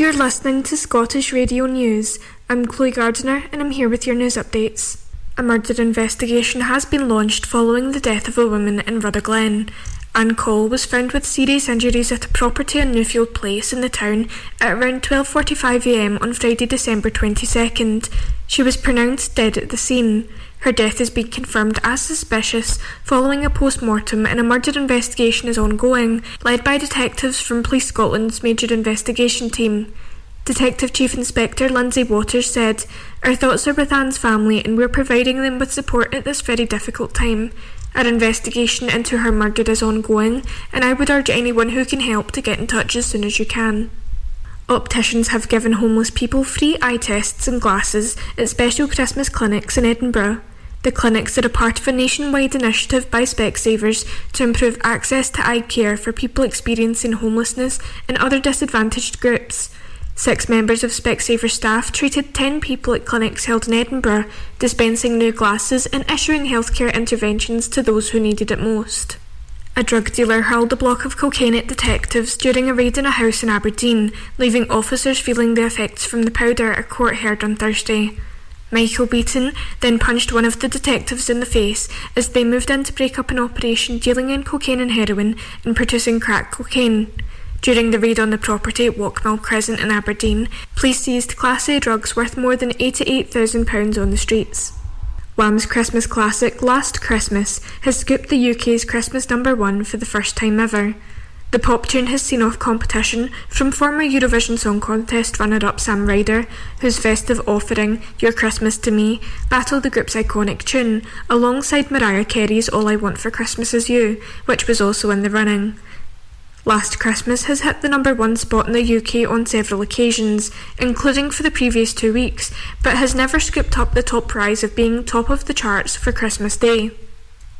You're listening to Scottish Radio News. I'm Chloe Gardiner and I'm here with your news updates. A murder investigation has been launched following the death of a woman in Rutherglen. Anne Cole was found with serious injuries at a property on Newfield Place in the town at around 12.45am on Friday, December 22nd. She was pronounced dead at the scene. Her death has been confirmed as suspicious following a post mortem and a murder investigation is ongoing, led by detectives from Police Scotland's Major Investigation Team. Detective Chief Inspector Lindsay Waters said, Our thoughts are with Anne's family and we're providing them with support at this very difficult time. Our investigation into her murder is ongoing, and I would urge anyone who can help to get in touch as soon as you can. Opticians have given homeless people free eye tests and glasses at special Christmas clinics in Edinburgh. The clinics are a part of a nationwide initiative by Specsavers to improve access to eye care for people experiencing homelessness and other disadvantaged groups. Six members of Specsavers staff treated 10 people at clinics held in Edinburgh, dispensing new glasses and issuing healthcare interventions to those who needed it most. A drug dealer hurled a block of cocaine at detectives during a raid in a house in Aberdeen, leaving officers feeling the effects from the powder, a court heard on Thursday. Michael Beaton then punched one of the detectives in the face as they moved in to break up an operation dealing in cocaine and heroin and producing crack cocaine. During the raid on the property at Walkmill Crescent in Aberdeen, police seized Class A drugs worth more than £88,000 on the streets. Wham's Christmas classic Last Christmas has scooped the UK's Christmas number one for the first time ever. The pop tune has seen off competition from former Eurovision Song Contest runner up Sam Ryder, whose festive offering, Your Christmas to Me, battled the group's iconic tune, alongside Mariah Carey's All I Want for Christmas Is You, which was also in the running. Last Christmas has hit the number one spot in the UK on several occasions, including for the previous two weeks, but has never scooped up the top prize of being top of the charts for Christmas Day.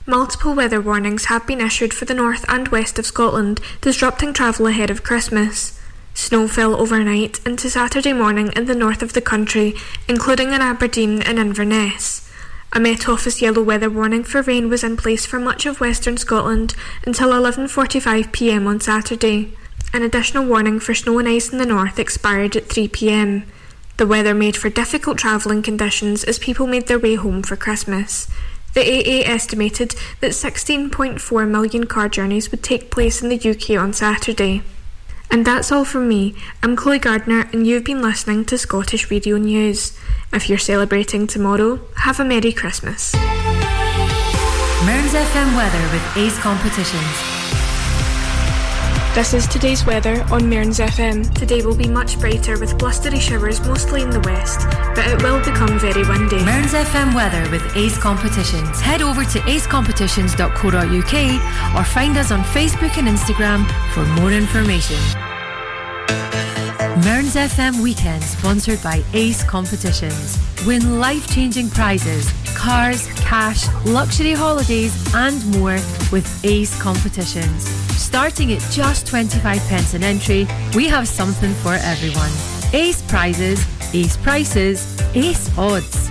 Multiple weather warnings have been issued for the north and west of Scotland, disrupting travel ahead of Christmas. Snow fell overnight into Saturday morning in the north of the country, including in Aberdeen and Inverness. A Met Office yellow weather warning for rain was in place for much of western Scotland until 11.45pm on Saturday. An additional warning for snow and ice in the north expired at 3pm. The weather made for difficult travelling conditions as people made their way home for Christmas. The AA estimated that 16.4 million car journeys would take place in the UK on Saturday. And that's all from me. I'm Chloe Gardner, and you've been listening to Scottish Radio News. If you're celebrating tomorrow, have a Merry Christmas. Mearns FM weather with Ace Competitions. This is today's weather on Mearns FM. Today will be much brighter with blustery showers mostly in the west, but it will become very windy. Mearns FM weather with Ace Competitions. Head over to acecompetitions.co.uk or find us on Facebook and Instagram for more information. Mearns FM Weekend sponsored by Ace Competitions. Win life-changing prizes, cars, cash, luxury holidays and more with Ace Competitions. Starting at just 25 pence an entry, we have something for everyone. Ace prizes, ace prices, ace odds.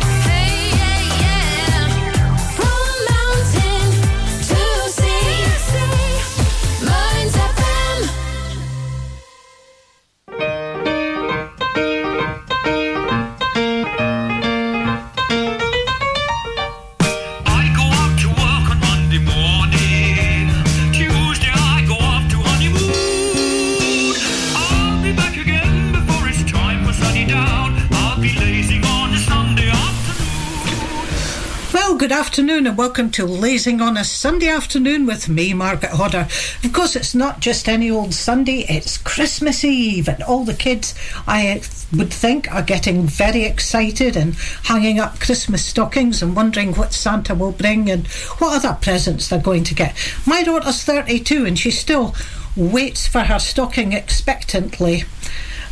afternoon and welcome to Lazing on a Sunday afternoon with me, Margaret Hodder. Of course, it's not just any old Sunday, it's Christmas Eve, and all the kids, I would think, are getting very excited and hanging up Christmas stockings and wondering what Santa will bring and what other presents they're going to get. My daughter's 32 and she still waits for her stocking expectantly.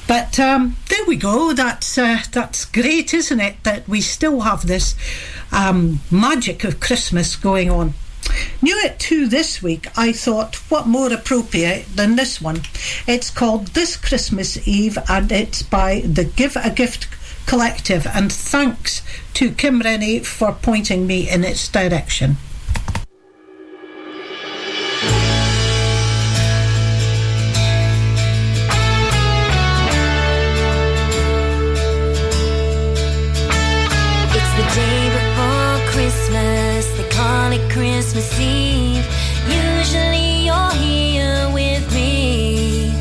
But um, there we go. That's uh, that's great, isn't it? That we still have this um, magic of Christmas going on. New at two this week, I thought, what more appropriate than this one? It's called This Christmas Eve, and it's by the Give a Gift Collective. And thanks to Kim Rennie for pointing me in its direction. Christmas Eve. Usually you're here with me.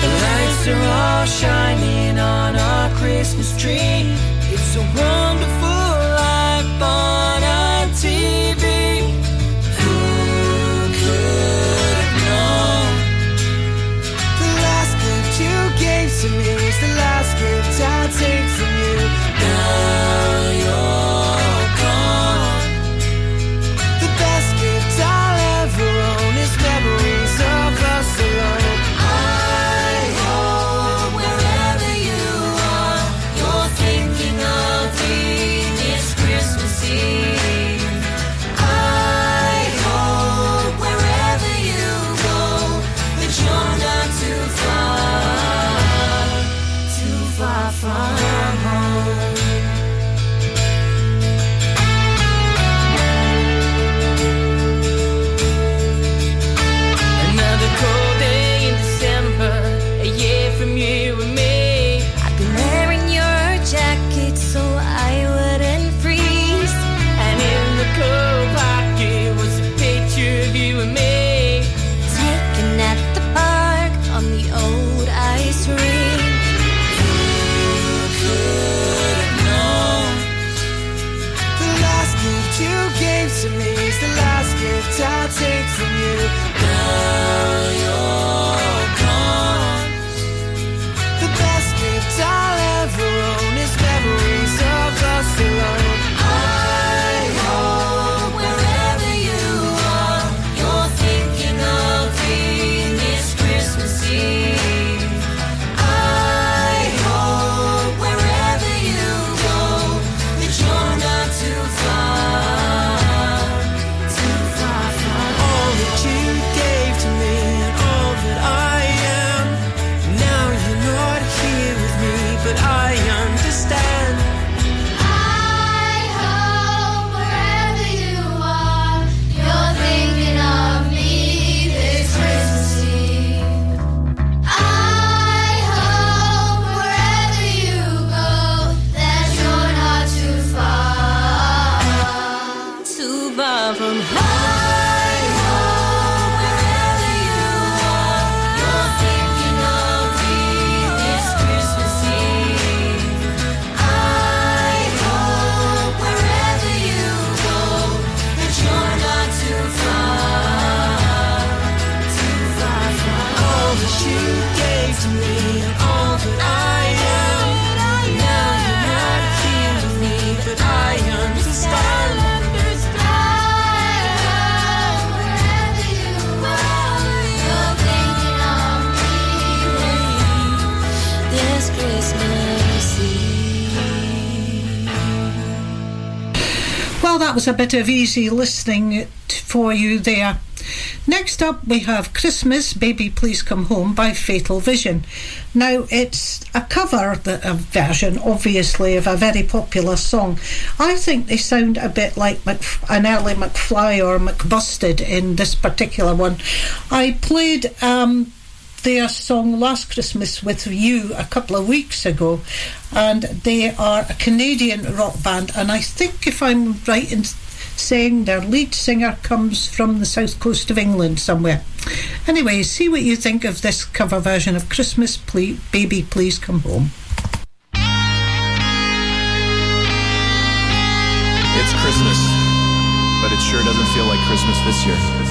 The lights are all shining on our Christmas tree. I understand. was a bit of easy listening for you there. Next up, we have Christmas Baby Please Come Home by Fatal Vision. Now, it's a cover a version, obviously, of a very popular song. I think they sound a bit like an early McFly or McBusted in this particular one. I played. Um, their song Last Christmas with You a couple of weeks ago, and they are a Canadian rock band. And I think if I'm right in saying their lead singer comes from the south coast of England somewhere. Anyway, see what you think of this cover version of Christmas, please, Baby Please Come Home. It's Christmas, but it sure doesn't feel like Christmas this year.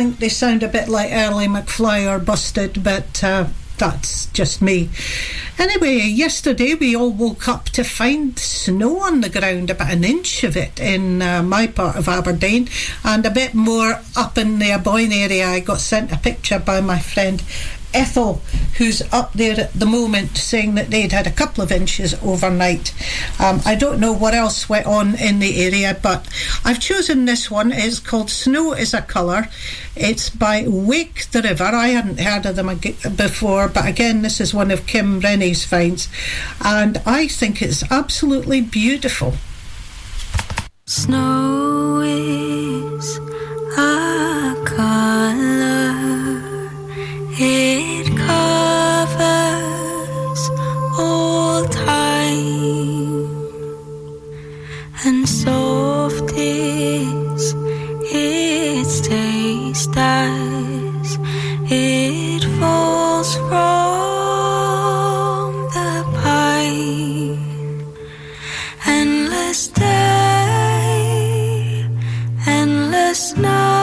Think they sound a bit like Early McFly or Busted, but uh, that's just me. Anyway, yesterday we all woke up to find snow on the ground, about an inch of it in uh, my part of Aberdeen, and a bit more up in the Aboyne area. I got sent a picture by my friend Ethel, who's up there at the moment, saying that they'd had a couple of inches overnight. Um, I don't know what else went on in the area, but I've chosen this one. It's called Snow is a Colour. It's by Wake the River. I hadn't heard of them before, but again, this is one of Kim Rennie's finds, and I think it's absolutely beautiful. Snow is a color. Endless day, endless night.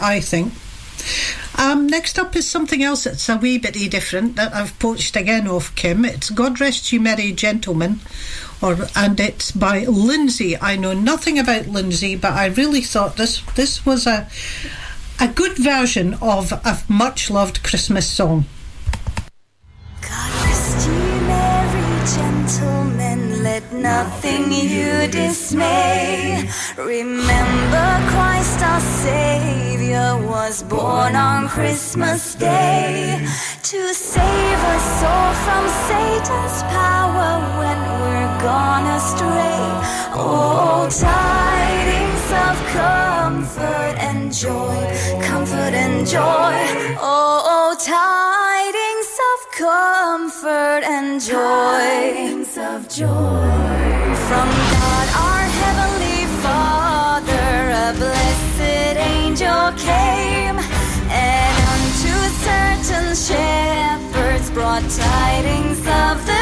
I think. Um, next up is something else that's a wee bitty different that I've poached again off Kim. It's God Rest You Merry Gentlemen, or and it's by Lindsay. I know nothing about Lindsay, but I really thought this this was a a good version of a much loved Christmas song. Let nothing you dismay. Remember Christ our Savior was born on Christmas Day to save us all from Satan's power when we're gone astray. Oh, tidings of comfort and joy, comfort and joy. Oh, oh, tidings of comfort and joy. Tidings of joy. From God our heavenly Father, a blessed angel came, and unto certain shepherds brought tidings of the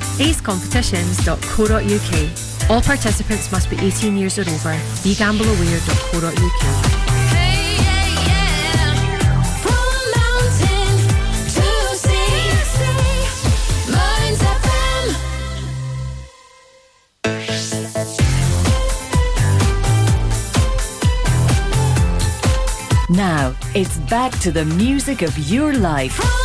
www.acecompetitions.co.uk. All participants must be 18 years or over. BeGambleAware.co.uk. Now, it's back to the music of your life.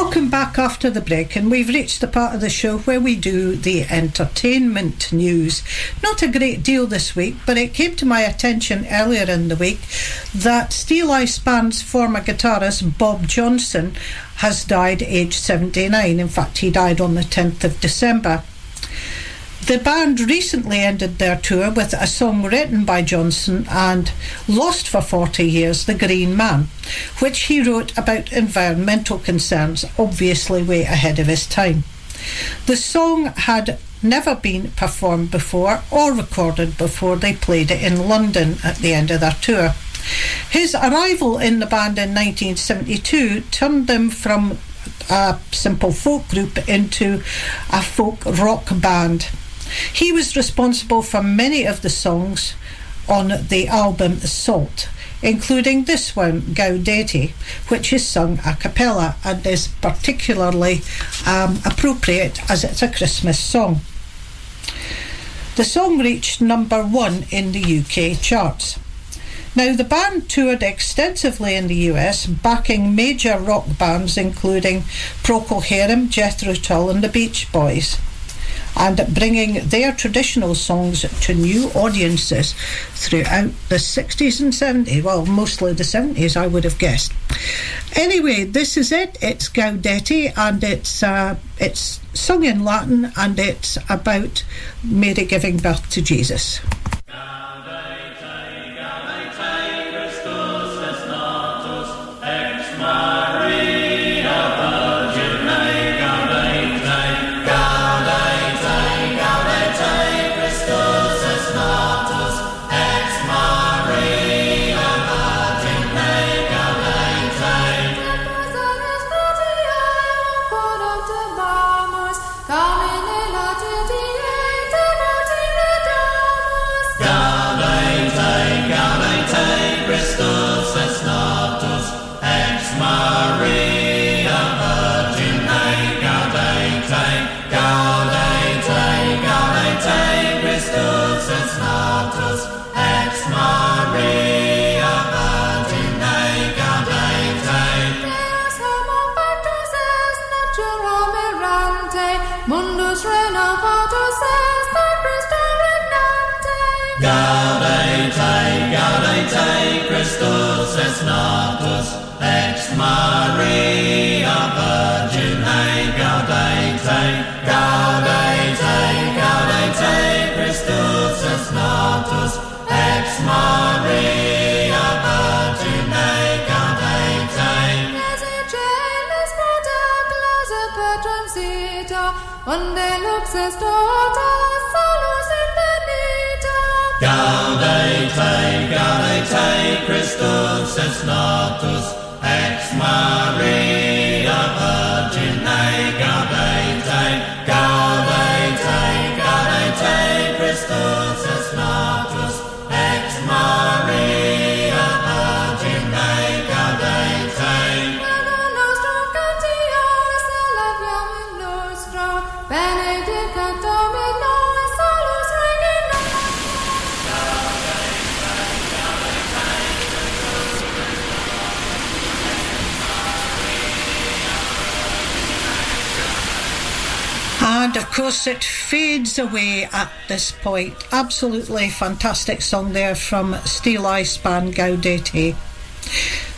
Welcome back after the break, and we've reached the part of the show where we do the entertainment news. Not a great deal this week, but it came to my attention earlier in the week that Steeleye Span's former guitarist Bob Johnson has died aged 79. In fact, he died on the 10th of December. The band recently ended their tour with a song written by Johnson and lost for 40 years, The Green Man, which he wrote about environmental concerns, obviously way ahead of his time. The song had never been performed before or recorded before they played it in London at the end of their tour. His arrival in the band in 1972 turned them from a simple folk group into a folk rock band. He was responsible for many of the songs on the album Salt. including this one, Gaudete, which is sung a cappella and is particularly um, appropriate as it's a Christmas song. The song reached number one in the UK charts. Now, the band toured extensively in the US, backing major rock bands including Procol Harum, Jethro Tull, and the Beach Boys, and bringing their traditional songs to new audiences throughout the 60s and 70s. Well, mostly the 70s, I would have guessed. Anyway, this is it. It's Gaudete, and it's uh, it's sung in Latin, and it's about Mary giving birth to Jesus. Ex Maria Virgine, gaudete, gaudete, gaudete, Christus es natus, ex Maria Virgine, gaudete. Esigelis proteclas et petrum sita, unde lux est tota salus infinita. Gaudete, gaudete, Christus es natus, course, it fades away at this point. Absolutely fantastic song there from Steeleye Span Gaudete.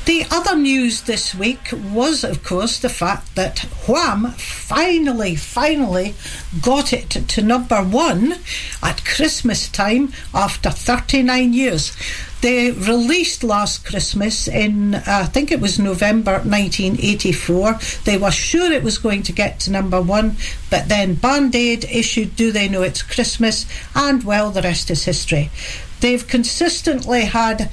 The other news this week was, of course, the fact that Wham finally, finally got it to number one at Christmas time after 39 years. They released last Christmas in, uh, I think it was November 1984. They were sure it was going to get to number one, but then Band Aid issued Do They Know It's Christmas, and well, the rest is history. They've consistently had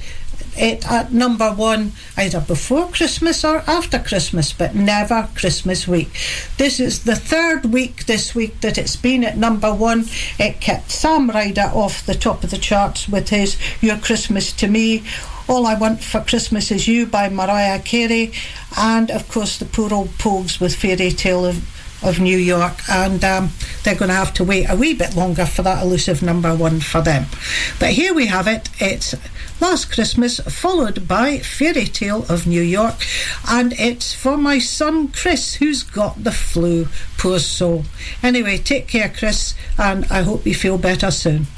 it at number one either before Christmas or after Christmas, but never Christmas week. This is the third week this week that it's been at number one. It kept Sam Ryder off the top of the charts with his Your Christmas to Me. All I Want for Christmas Is You by Mariah Carey, and of course the poor old Pogues with Fairy Tale of of New York, and um, they're going to have to wait a wee bit longer for that elusive number one for them. But here we have it. It's Last Christmas, followed by Fairy Tale of New York, and it's for my son Chris, who's got the flu. Poor soul. Anyway, take care, Chris, and I hope you feel better soon.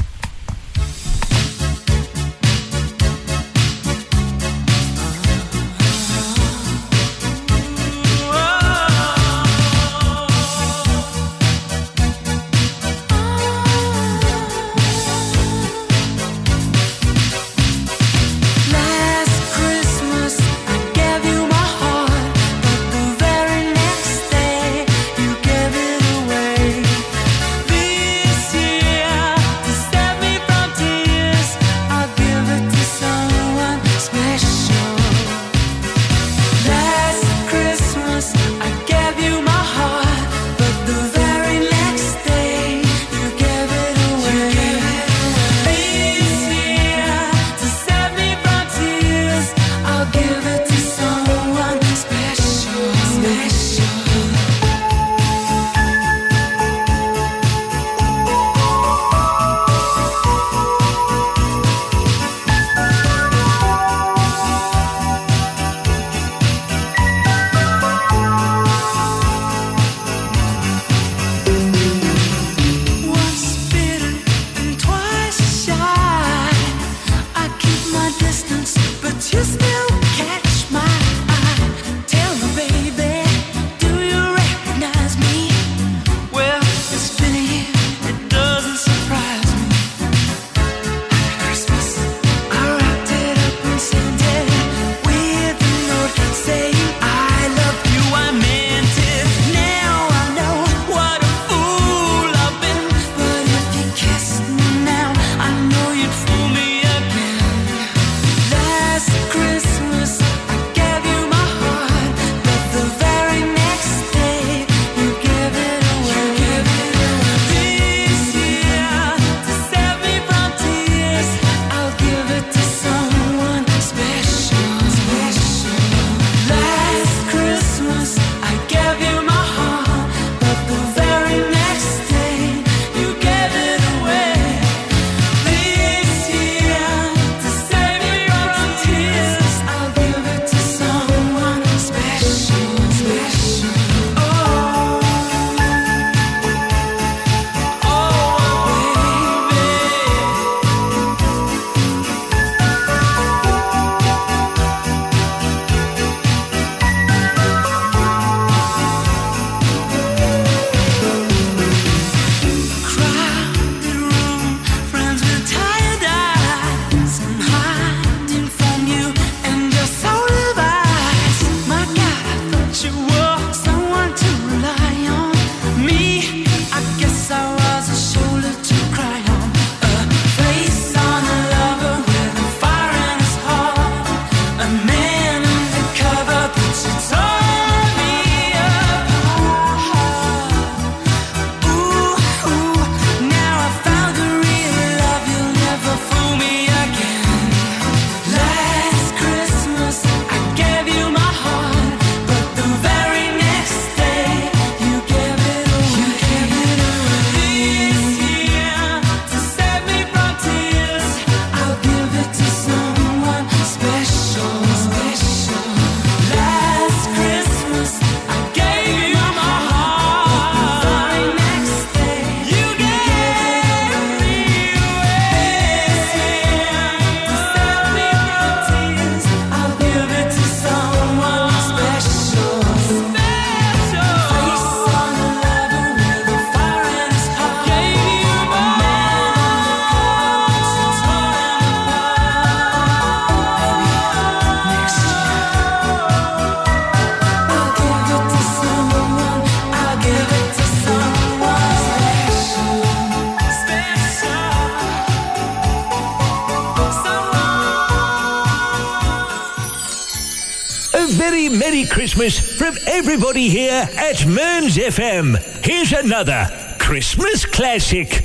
Merry Christmas from everybody here at Mearns FM. Here's another Christmas classic.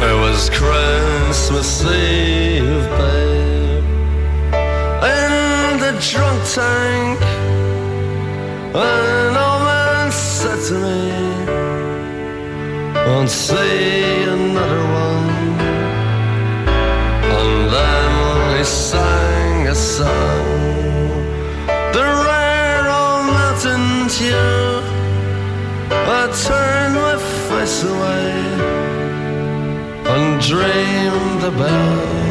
It was Christmas Eve, babe, in the drunk tank. An old man said to me, Won't see another one. Song, the rare old mountain tune. I turned my face away and dreamed about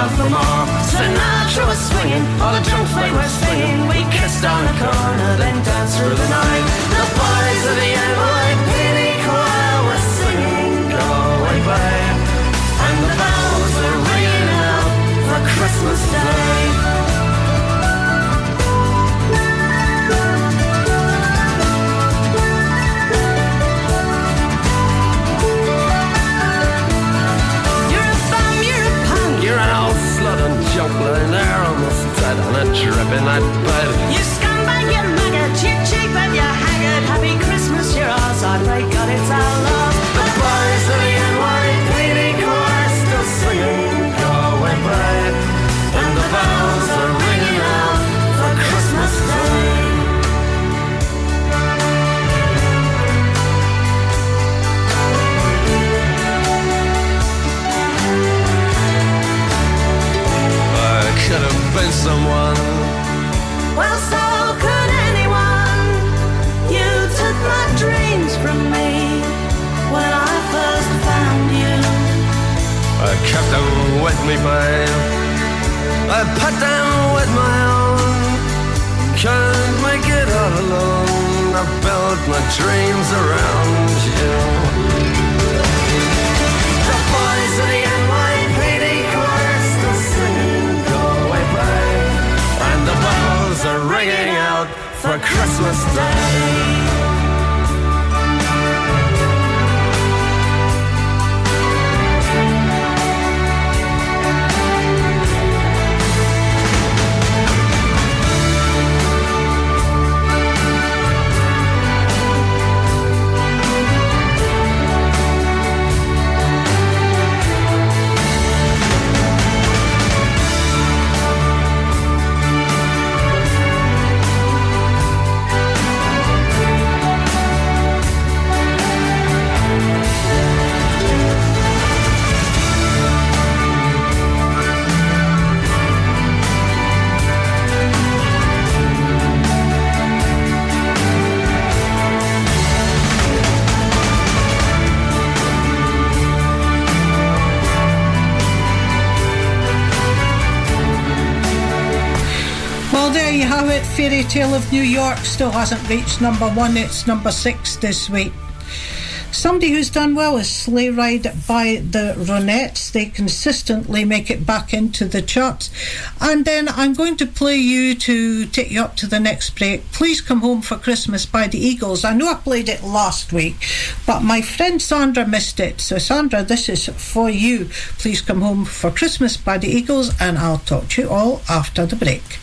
Out for more. Sinatra was swinging, all the drunks they were singing. We kissed on the corner, then danced through the night. The boys of the NYPD dripping night bed. You scumbag, you maggot, you cheap and you haggard. Happy Christmas, you're ours. I pray God it's our loss. The boys of the NYPD choir still singing, Go away, babe. And the bells are ringing out for Christmas Day. I could have been someone. Kept them with me, babe. I put them with my own. Can't make it all alone. I built my dreams around you. The boys of the NYPD choir still singing, Go away. And the bells are ringing out for Christmas Day. Fairy Tale of New York still hasn't reached number one. It's number six this week. Somebody who's done well is Sleigh Ride by the Ronettes. They consistently make it back into the charts. And then I'm going to play you to take you up to the next break. Please Come Home for Christmas by the Eagles. I know I played it last week, but my friend Sandra missed it. So, Sandra, this is for you. Please Come Home for Christmas by the Eagles, and I'll talk to you all after the break.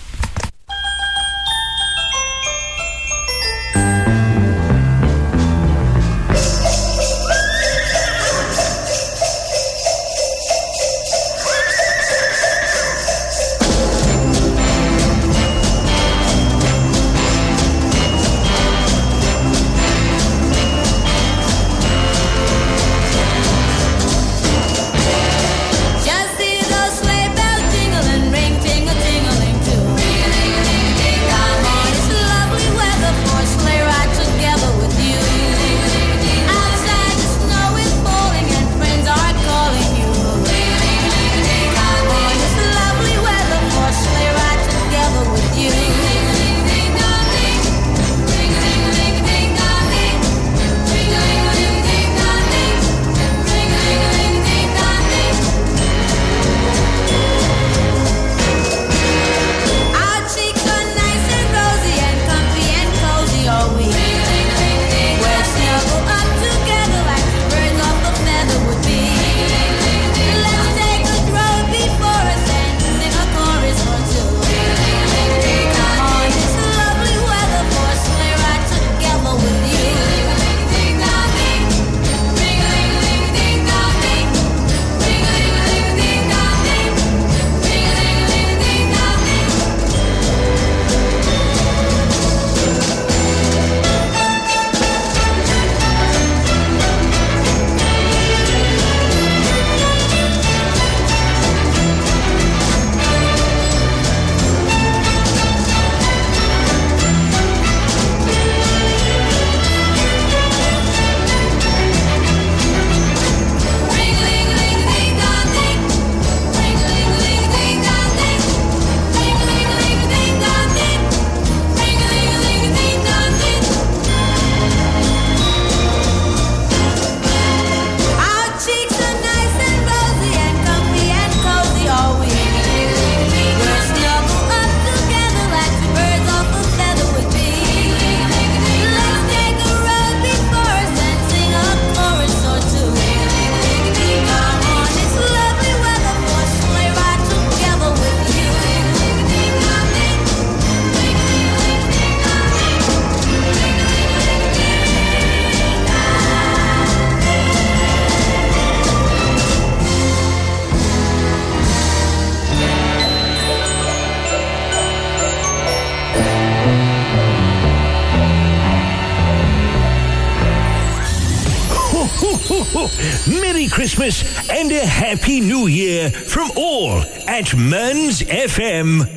Christmas and a Happy New Year from all at Mearns FM.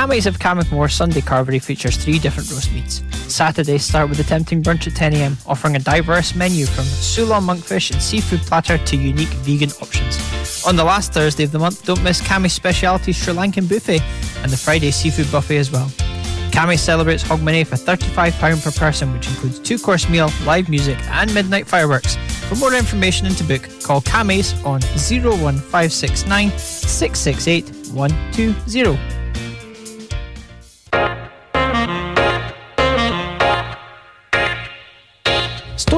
Cammy's of Cammachmore Sunday Carvery features three different roast meats. Saturdays start with a tempting brunch at 10am, offering a diverse menu from Ceylon monkfish and seafood platter to unique vegan options. On the last Thursday of the month, don't miss Cammy's speciality Sri Lankan buffet and the Friday seafood buffet as well. Cammy celebrates Hogmanay for £35 per person, which includes two course meal, live music, and midnight fireworks. For more information and to book, call Cammy's on 01569 668 120.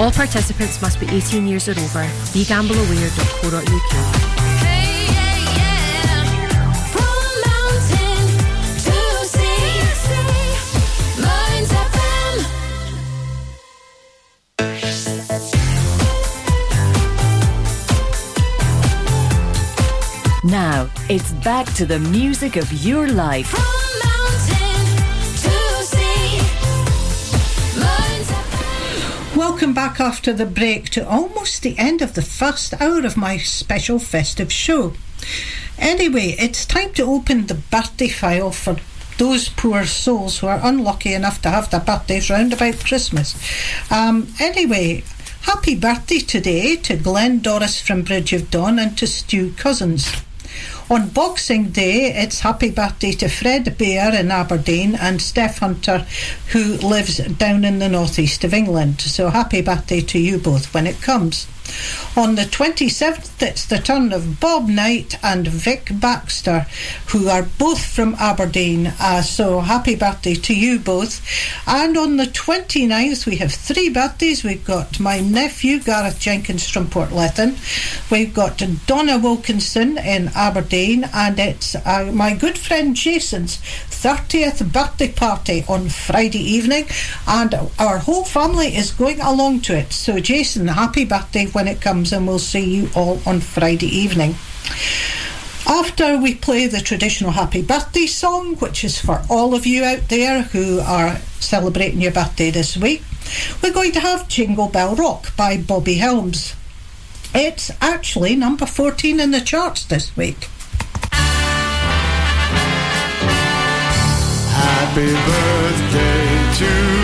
All participants must be 18 years or over. BeGambleAware.co.uk. Now, it's back to the music of your life. Welcome back after the break to almost the end of the first hour of my special festive show. Anyway, it's time to open the birthday file for those poor souls who are unlucky enough to have their birthdays round about Christmas. Um, anyway, happy birthday today to Glenn Doris from Bridge of Don and to Stu Cousins. On Boxing Day, it's happy birthday to Fred Bear in Aberdeen and Steph Hunter, who lives down in the northeast of England. So happy birthday to you both when it comes. On the 27th, it's the turn of Bob Knight and Vic Baxter, who are both from Aberdeen. Uh, so happy birthday to you both. And on the 29th, we have three birthdays. We've got my nephew, Gareth Jenkins from Port Portlethen. We've got Donna Wilkinson in Aberdeen. And it's uh, my good friend Jason's 30th birthday party on Friday evening. And our whole family is going along to it. So, Jason, happy birthday when it comes, and we'll see you all on Friday evening. After we play the traditional happy birthday song, which is for all of you out there who are celebrating your birthday this week, we're going to have Jingle Bell Rock by Bobby Helms. It's actually number 14 in the charts this week. Happy birthday to.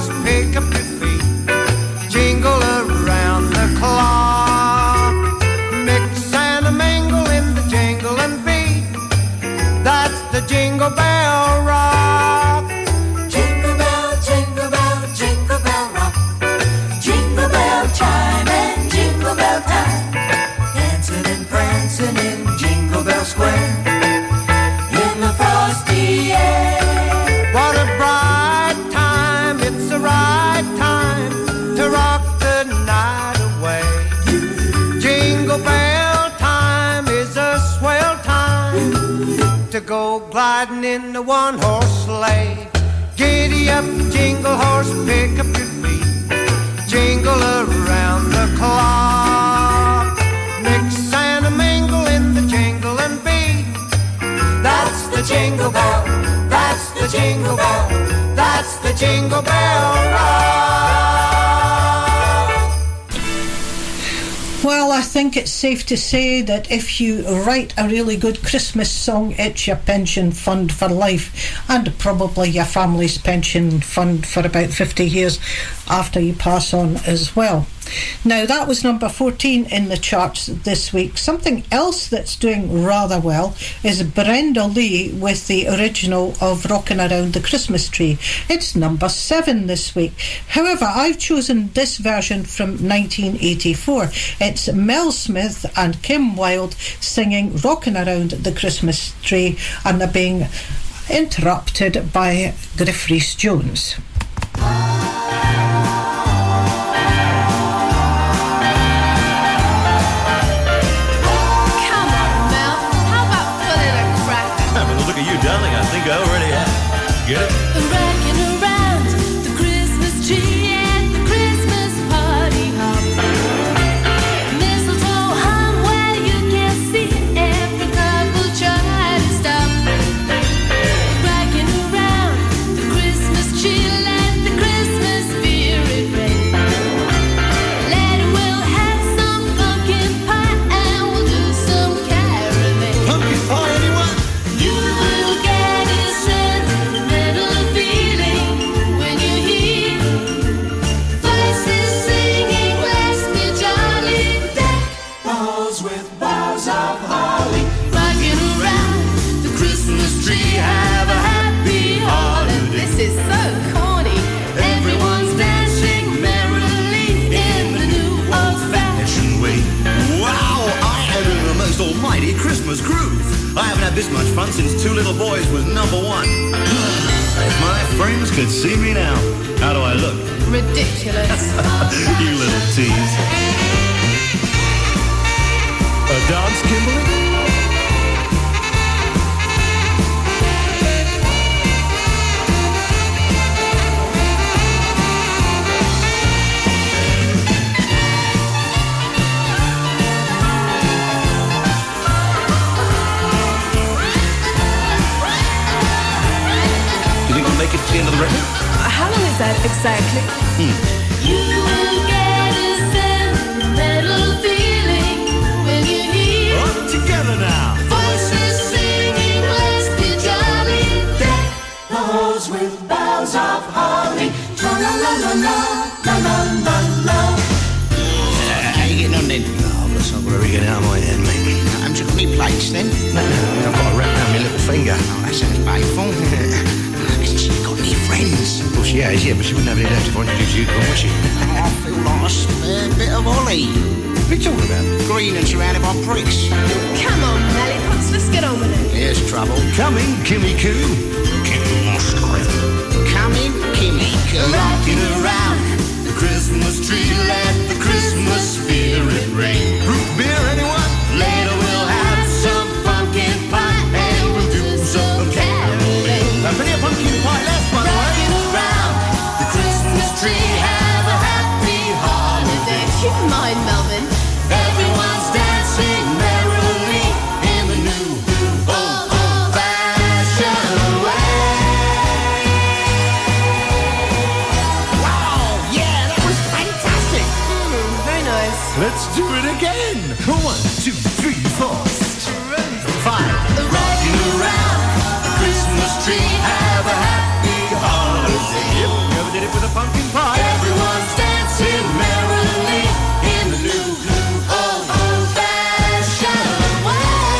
jingle bell rock. Well, I think it's safe to say that if you write a really good Christmas song, it's your pension fund for life and probably your family's pension fund for about 50 years after you pass on as well. Now, that was number 14 in the charts this week. Something else that's doing rather well is Brenda Lee with the original of Rockin' Around the Christmas Tree. It's number 7 this week. However, I've chosen this version from 1984. It's Mel Smith and Kim Wilde singing Rockin' Around the Christmas Tree, and they're being interrupted by Griff Jones. Get it? Had this much fun since Two Little Boys was number one. if my friends could see me now, how do I look? Ridiculous. you little tease. A dance, Kimberly? Do you think we'll make it to the end of the record? How long is that exactly? Hmm. You will get a sentimental feeling when you hear Up together now. voices singing, let's be jolly. Deck the halls with boughs of holly. La la la la la, la la la la. How you getting on then? Oh, I've got something to get out of my head, mate. Haven't you got any plates then? No, no, I've got a wrap around my little finger. Oh, that sounds painful. friends? Well, she has, yeah, but she wouldn't have any left if I introduced you to her, would she? I feel like a spare bit of Ollie. What are you talking about? Green and surrounded by pricks. Come on, Lollipops, let's get on with it. Here's trouble. Coming, Kimmy Coo. Kimmy Musgrave. Coming, Kimmy Coo. Rocking around the Christmas tree, let the Christmas spirit ring. Root beer, with a pumpkin pie. Everyone's dancing merrily in the new old old fashioned way.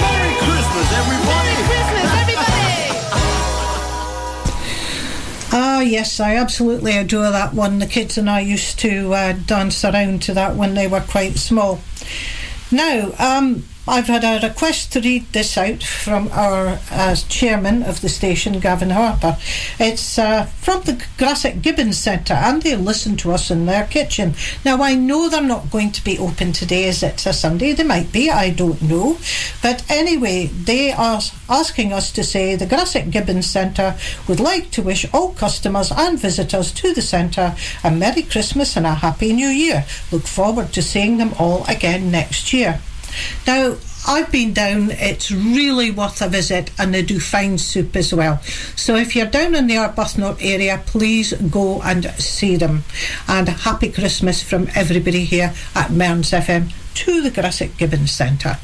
Merry Christmas, everybody. Merry Christmas, everybody. Ah, yes, I absolutely adore that one. The kids and I used to uh, dance around to that when they were quite small. Now, um, I've had a request to read this out from our uh, chairman of the station, Gavin Harper. It's uh, from the Grassic Gibbons Centre, and they listen to us in their kitchen. Now, I know they're not going to be open today as it's a Sunday. They might be, I don't know. But anyway, they are asking us to say the Grassic Gibbons Centre would like to wish all customers and visitors to the centre a Merry Christmas and a Happy New Year. Look forward to seeing them all again next year. Now, I've been down, it's really worth a visit, and they do fine soup as well. So, if you're down in the Arbuthnott area, please go and see them. And happy Christmas from everybody here at Mearns FM to the Grassic Gibbons Centre.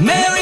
Merry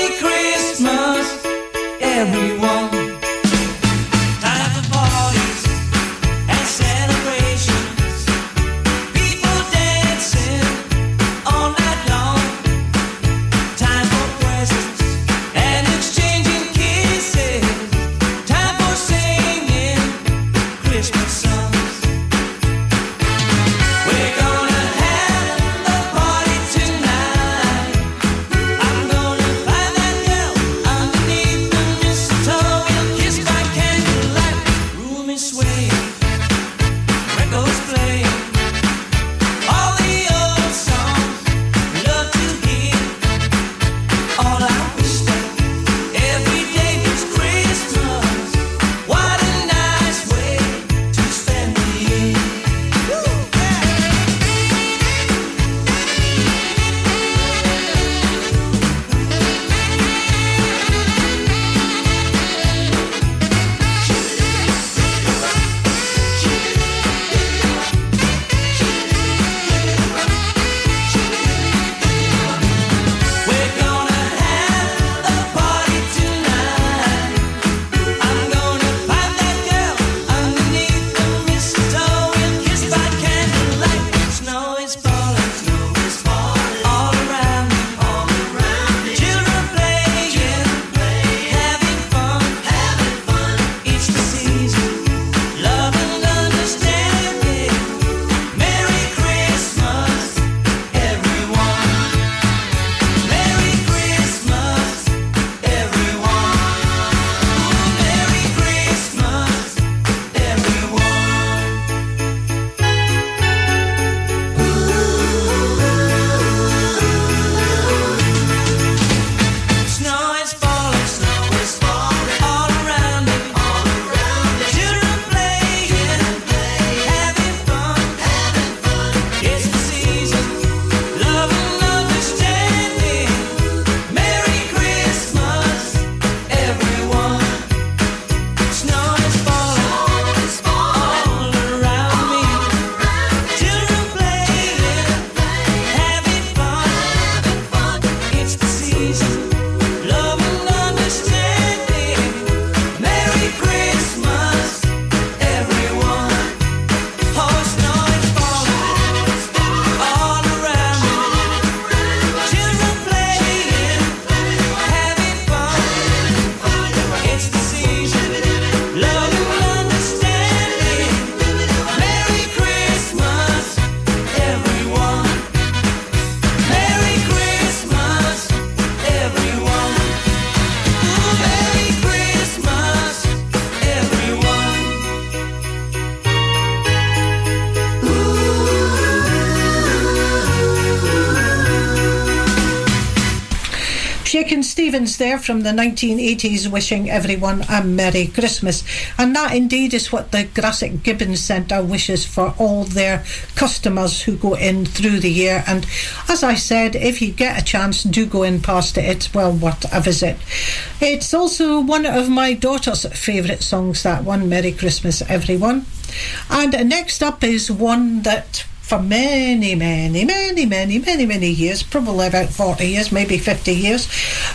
Stevens there from the 1980s wishing everyone a Merry Christmas. And that indeed is what the Grassic Gibbons Centre wishes for all their customers who go in through the year. And as I said, if you get a chance, do go in past it. It's well worth a visit. It's also one of my daughter's favourite songs, that one, Merry Christmas, everyone. And next up is one that for many, many, many, many, many, many years, probably about 40 years, maybe 50 years,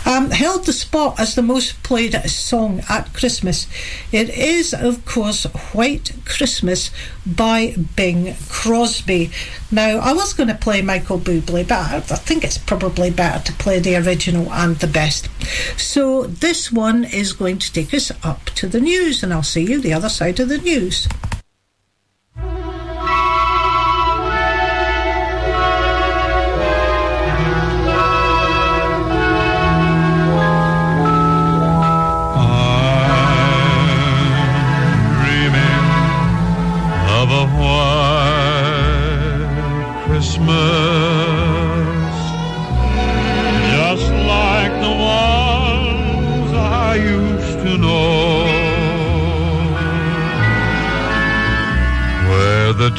um, held the spot as the most played song at Christmas. It is, of course, White Christmas by Bing Crosby. Now, I was going to play Michael Bublé, but I I think it's probably better to play the original and the best. So, this one is going to take us up to the news, and I'll see you the other side of the news.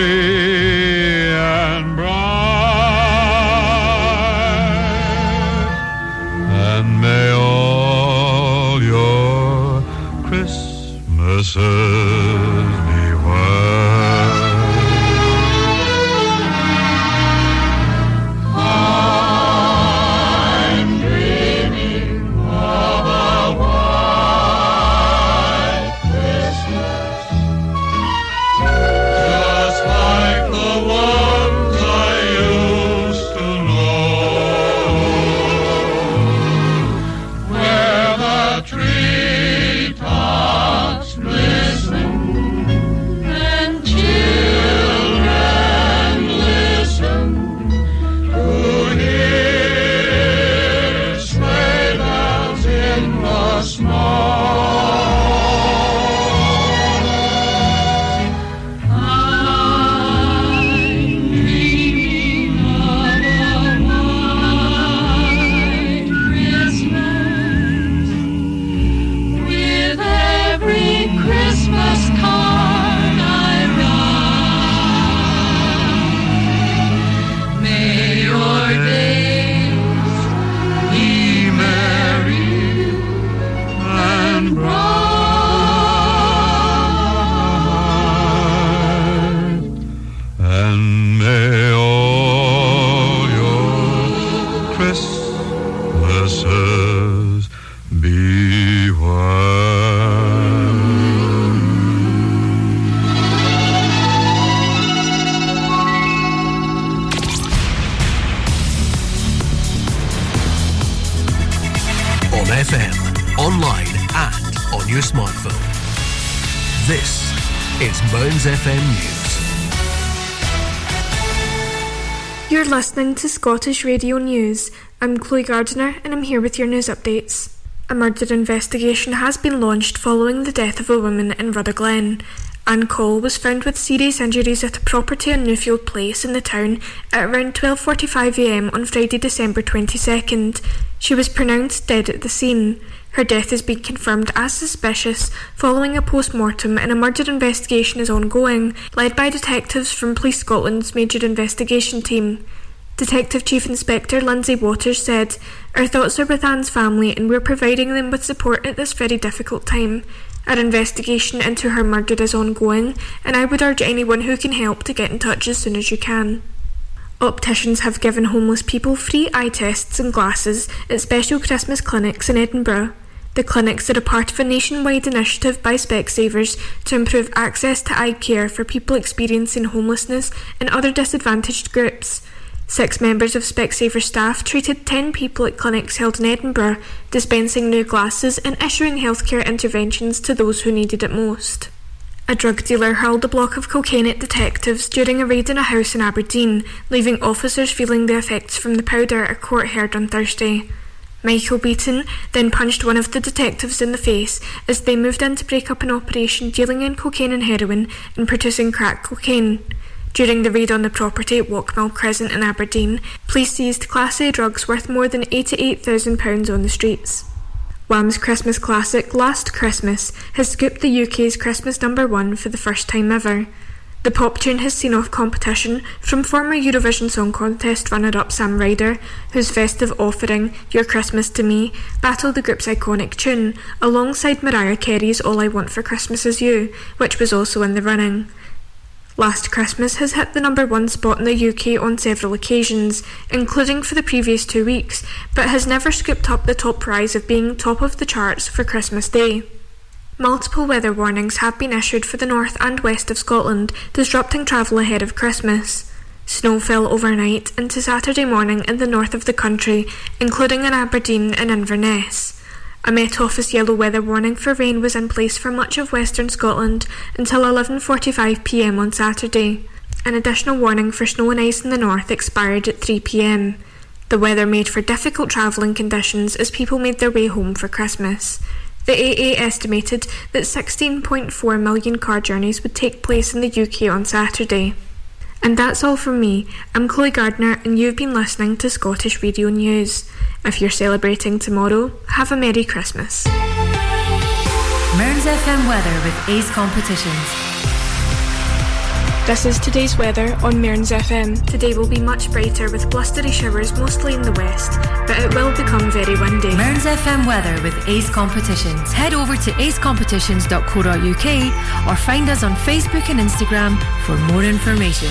merry and bright, and may all your Christmases listening to Scottish Radio News. I'm Chloe Gardiner and I'm here with your news updates. A murder investigation has been launched following the death of a woman in Rutherglen. Anne Cole was found with serious injuries at a property on Newfield Place in the town at around 12.45am on Friday, December 22nd. She was pronounced dead at the scene. Her death has been confirmed as suspicious following a post-mortem and a murder investigation is ongoing, led by detectives from Police Scotland's major investigation team. Detective Chief Inspector Lindsay Waters said, Our thoughts are with Anne's family and we're providing them with support at this very difficult time. Our investigation into her murder is ongoing, and I would urge anyone who can help to get in touch as soon as you can. Opticians have given homeless people free eye tests and glasses at special Christmas clinics in Edinburgh. The clinics are a part of a nationwide initiative by Specsavers to improve access to eye care for people experiencing homelessness and other disadvantaged groups. Six members of Specsavers staff treated 10 people at clinics held in Edinburgh, dispensing new glasses and issuing healthcare interventions to those who needed it most. A drug dealer hurled a block of cocaine at detectives during a raid in a house in Aberdeen, leaving officers feeling the effects from the powder, a court heard on Thursday. Michael Beaton then punched one of the detectives in the face as they moved in to break up an operation dealing in cocaine and heroin and producing crack cocaine. During the raid on the property at Walkmill Crescent in Aberdeen, police seized Class A drugs worth more than £88,000 on the streets. Wham's Christmas classic Last Christmas has scooped the UK's Christmas number one for the first time ever. The pop tune has seen off competition from former Eurovision Song Contest runner up Sam Ryder, whose festive offering, You're Christmas to Me, battled the group's iconic tune, alongside Mariah Carey's All I Want for Christmas Is You, which was also in the running. Last Christmas has hit the number one spot in the UK on several occasions, including for the previous two weeks, but has never scooped up the top prize of being top of the charts for Christmas Day. Multiple weather warnings have been issued for the north and west of Scotland, disrupting travel ahead of Christmas. Snow fell overnight into Saturday morning in the north of the country, including in Aberdeen and Inverness. A Met Office yellow weather warning for rain was in place for much of western Scotland until 11:45 p.m. on Saturday. An additional warning for snow and ice in the north expired at 3 p.m. The weather made for difficult travelling conditions as people made their way home for Christmas. The AA estimated that 16.4 million car journeys would take place in the UK on Saturday. And that's all from me. I'm Chloe Gardner, and you've been listening to Scottish Radio News. If you're celebrating tomorrow, have a Merry Christmas. Mearns FM weather with Ace Competitions. This is today's weather on Mearns FM. Today will be much brighter with blustery showers mostly in the west, but it will become very windy. Mearns FM weather with Ace Competitions. Head over to acecompetitions.co.uk or find us on Facebook and Instagram for more information.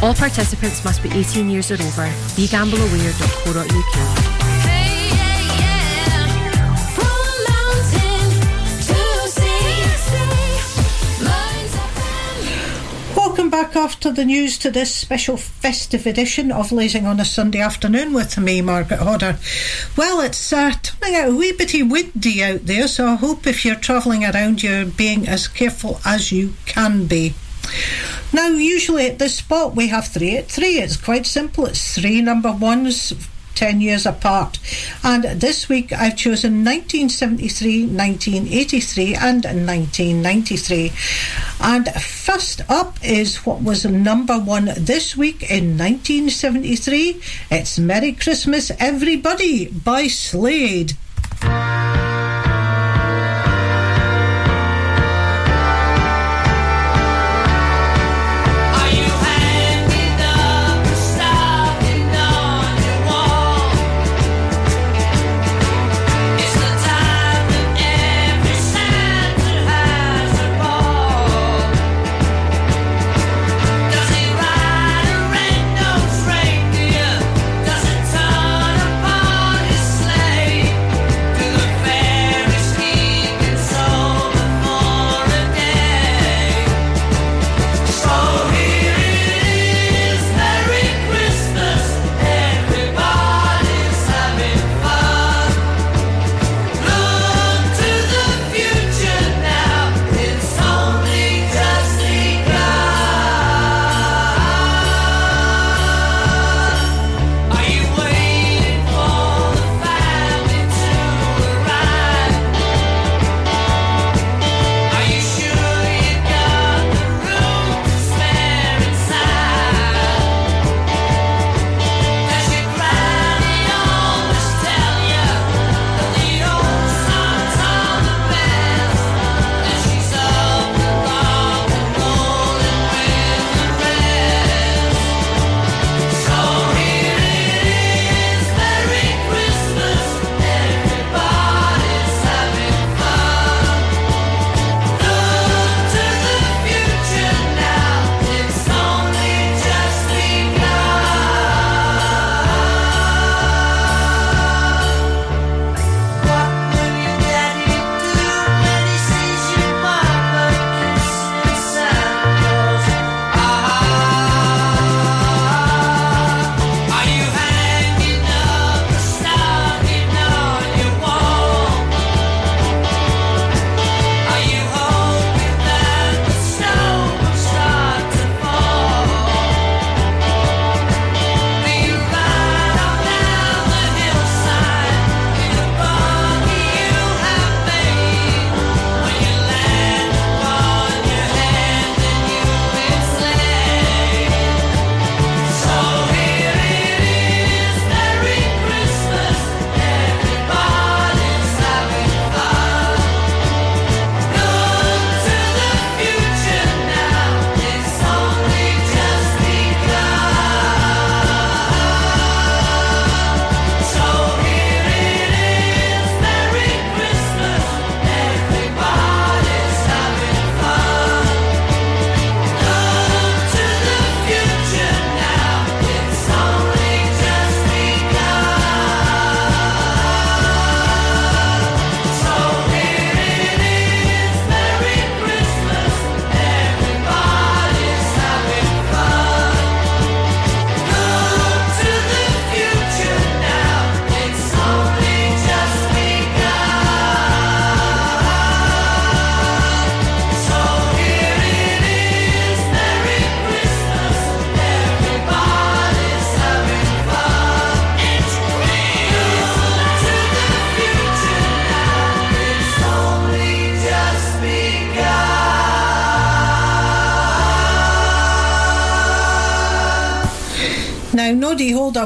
All participants must be 18 years or over. BeGambleAware.co.uk. Welcome back after the news to this special festive edition of Lazing on a Sunday afternoon with me, Margaret Hodder. Well, it's uh, turning out a wee bitty windy out there, so I hope if you're travelling around, you're being as careful as you can be. Now, usually at this spot we have three at three. It's quite simple. It's three number ones, 10 years apart. And this week I've chosen 1973, 1983, and 1993. And first up is what was number one this week in 1973. It's Merry Christmas, Everybody by Slade.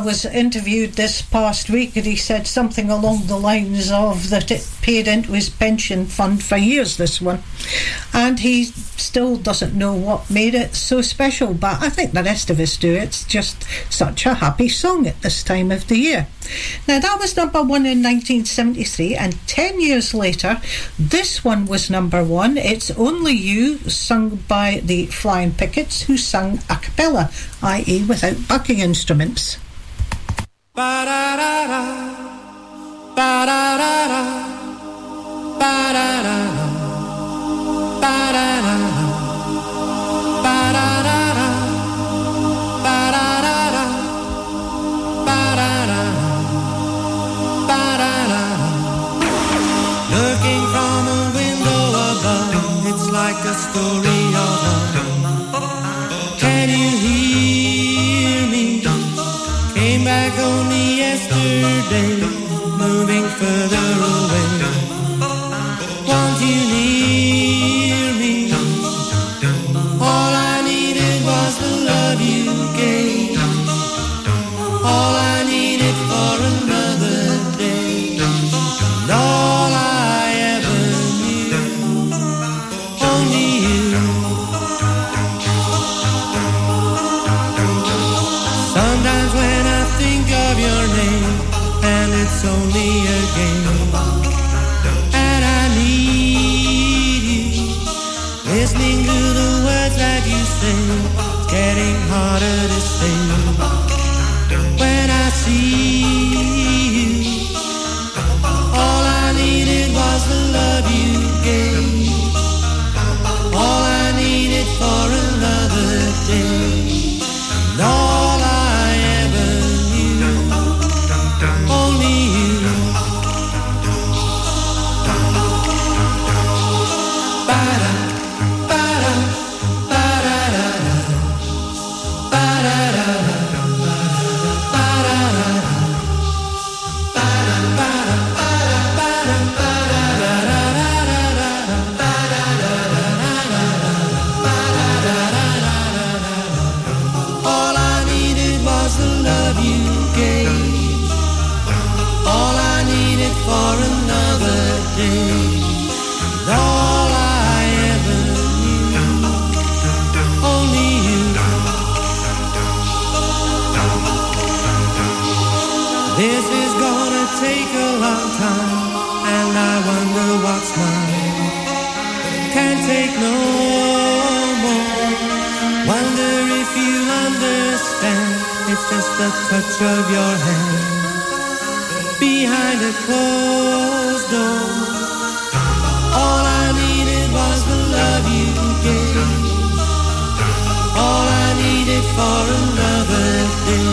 Was interviewed this past week and he said something along the lines of that it paid into his pension fund for years, this one. And he still doesn't know what made it so special, but I think the rest of us do. It's just such a happy song at this time of the year. Now, that was number one in 1973, and 10 years later, this one was number one. It's Only You, sung by the Flying Pickets, who sung a cappella, i.e., without backing instruments. Looking from a window above, it's like a story Back only yesterday, moving further This is gonna take a long time, and I wonder what's mine. Can't take no more. Wonder if you understand. It's just the touch of your hand behind a closed door. All I needed was the love you gave. All I needed for another day.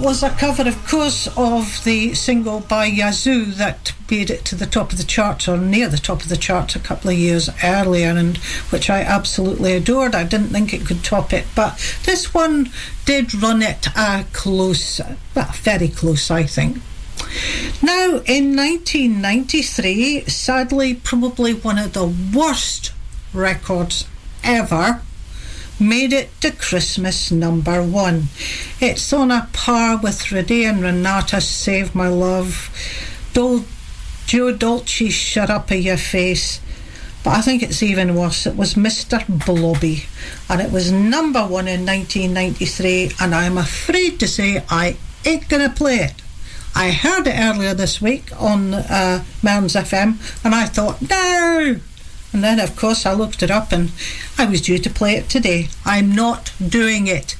Was a cover, of course, of the single by Yazoo that made it to the top of the charts or near the top of the charts a couple of years earlier, and which I absolutely adored. I didn't think it could top it, but this one did run it a close, well, very close, I think. Now, in 1993, sadly, probably one of the worst records ever made it to Christmas number one. It's on a par with Renee and Renato's Save My Love, Dol- Joe Dolce's Shut Up in Your Face, but I think it's even worse. It was Mr. Blobby, and it was number one in 1993, and I'm afraid to say I ain't gonna play it. I heard it earlier this week on uh, FM, and I thought, no! And then, of course, I looked it up and I was due to play it today. I'm not doing it.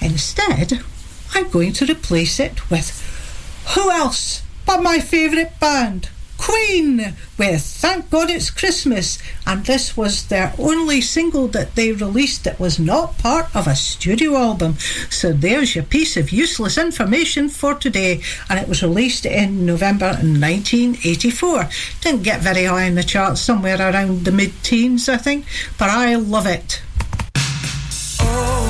Instead, I'm going to replace it with who else but my favourite band, Queen with Thank God It's Christmas. And this was their only single that they released that was not part of a studio album. So there's your piece of useless information for today. And it was released in November 1984. Didn't get very high in the charts, somewhere around the mid teens, I think. But I love it. My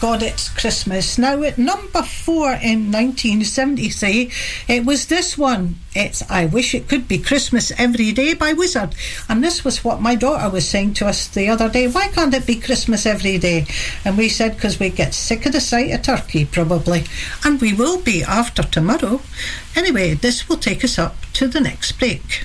God It's Christmas. Now, at number four in 1973, it was this one. It's I Wish It Could Be Christmas Every Day by Wizzard. And this was what my daughter was saying to us the other day. Why can't it be Christmas every day? And we said, because we get sick of the sight of turkey, probably. And we will be after tomorrow. Anyway, this will take us up to the next break.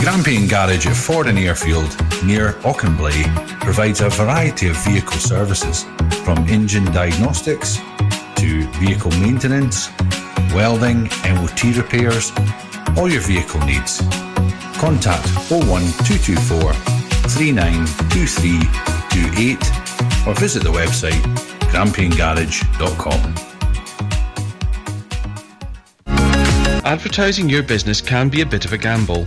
Grampian Garage at Fordoun Airfield, near Auchenblae, provides a variety of vehicle services, from engine diagnostics to vehicle maintenance, welding, MOT repairs, all your vehicle needs. Contact 01224 392328 or visit the website grampiangarage.com. Advertising your business can be a bit of a gamble.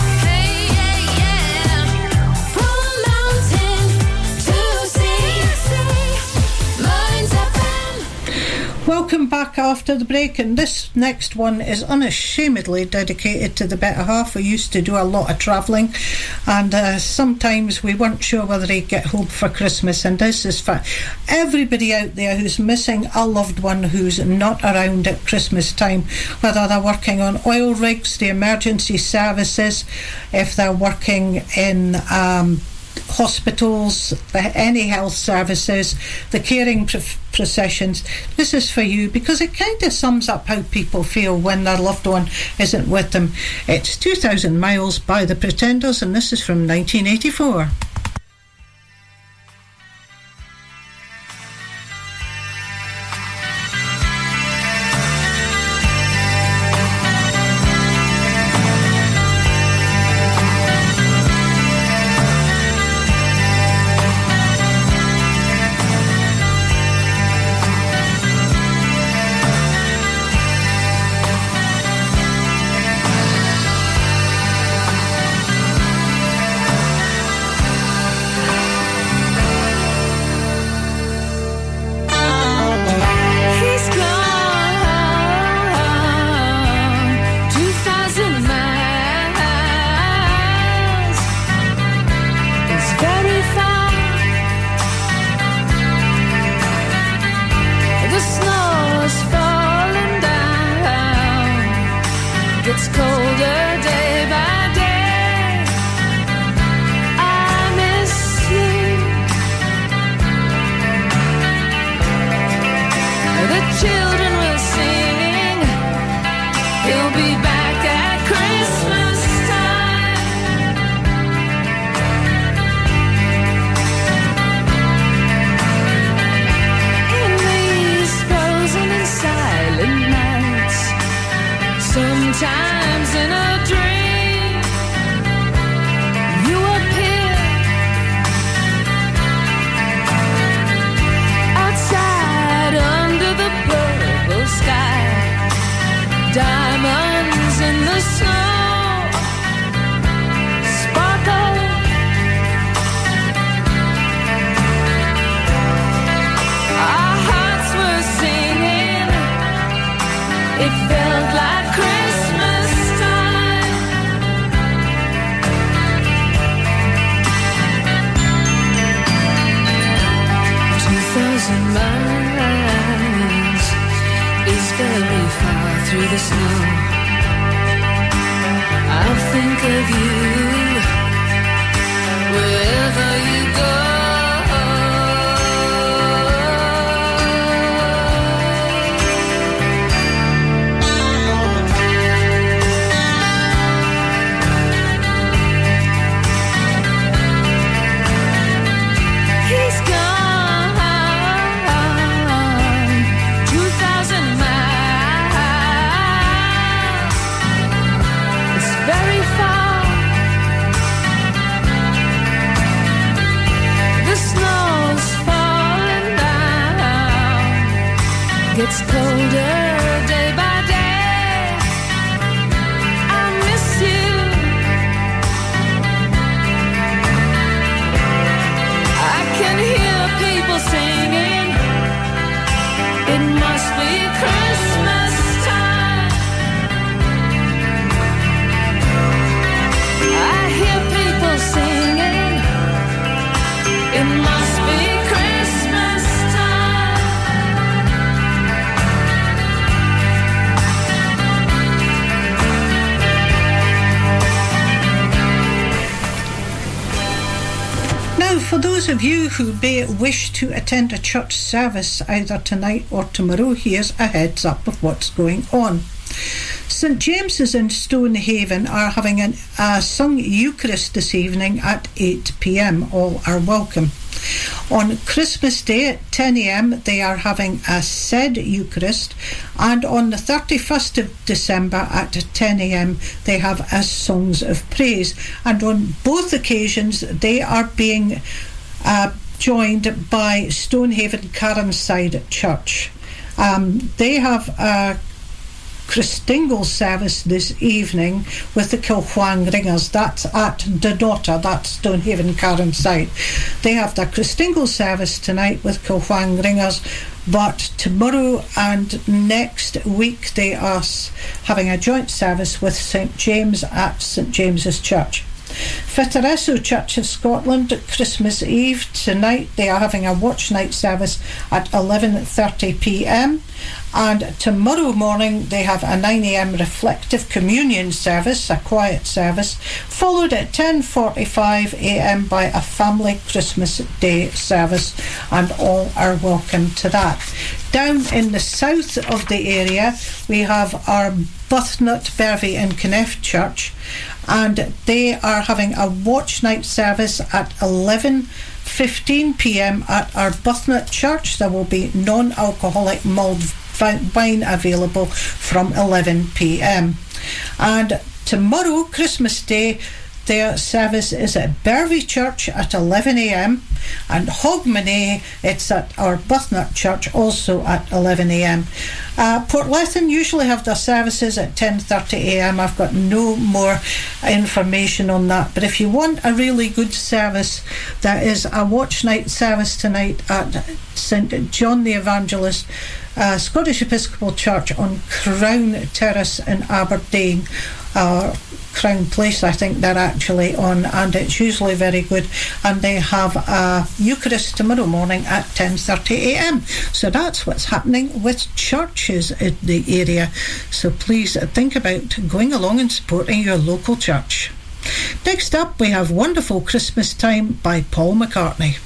Welcome back after the break, and this next one is unashamedly dedicated to the better half. We used to do a lot of travelling, and uh, sometimes we weren't sure whether he'd get home for Christmas. And this is for everybody out there who's missing a loved one who's not around at Christmas time, whether they're working on oil rigs, the emergency services, if they're working in. Um, hospitals, the- any health services, the caring prof- processions. This is for you because it kind of sums up how people feel when their loved one isn't with them. It's 2000 Miles by the Pretenders, and this is from 1984. Who may wish to attend a church service either tonight or tomorrow, here's a heads up of what's going on. St James's in Stonehaven are having a sung Eucharist this evening at 8 pm. All are welcome. On Christmas Day at 10am, they are having a said Eucharist, and on the 31st of December at 10am, they have a Songs of Praise. And on both occasions, they are being uh, joined by Stonehaven Carnside Church. Um, they have a Christingle service this evening with the Kilhuang Ringers. That's at the Dunnottar, that's Stonehaven Carnside. They have their Christingle service tonight with Kilhuang Ringers, but tomorrow and next week they are having a joint service with St James at St James's Church. Fetteresso Church of Scotland at Christmas Eve tonight. They are having a watch night service at 11:30 p.m. And tomorrow morning they have a 9 a.m. reflective communion service, a quiet service, followed at 10:45 a.m. by a family Christmas Day service, and all are welcome to that. Down in the south of the area, we have our Buthnut Bervie and Kinneff Church, and they are having a watch night service at 11. 15 pm at Arbuthnott Church. There will be non alcoholic mulled wine available from 11 pm. And tomorrow, Christmas Day, their service is at Bervie Church at 11 a.m. and Hogmanay, it's at our Church also at 11 a.m. Uh, Portlethen usually have their services at 10:30 a.m. I've got no more information on that, but if you want a really good service, there is a watch night service tonight at St John the Evangelist uh, Scottish Episcopal Church on Crown Terrace in Aberdeen. Uh, Crown Place, I think they're actually on, and it's usually very good. And they have a Eucharist tomorrow morning at 10:30 a.m. So that's what's happening with churches in the area. So please think about going along and supporting your local church. Next up, we have "Wonderful Christmas Time" by Paul McCartney.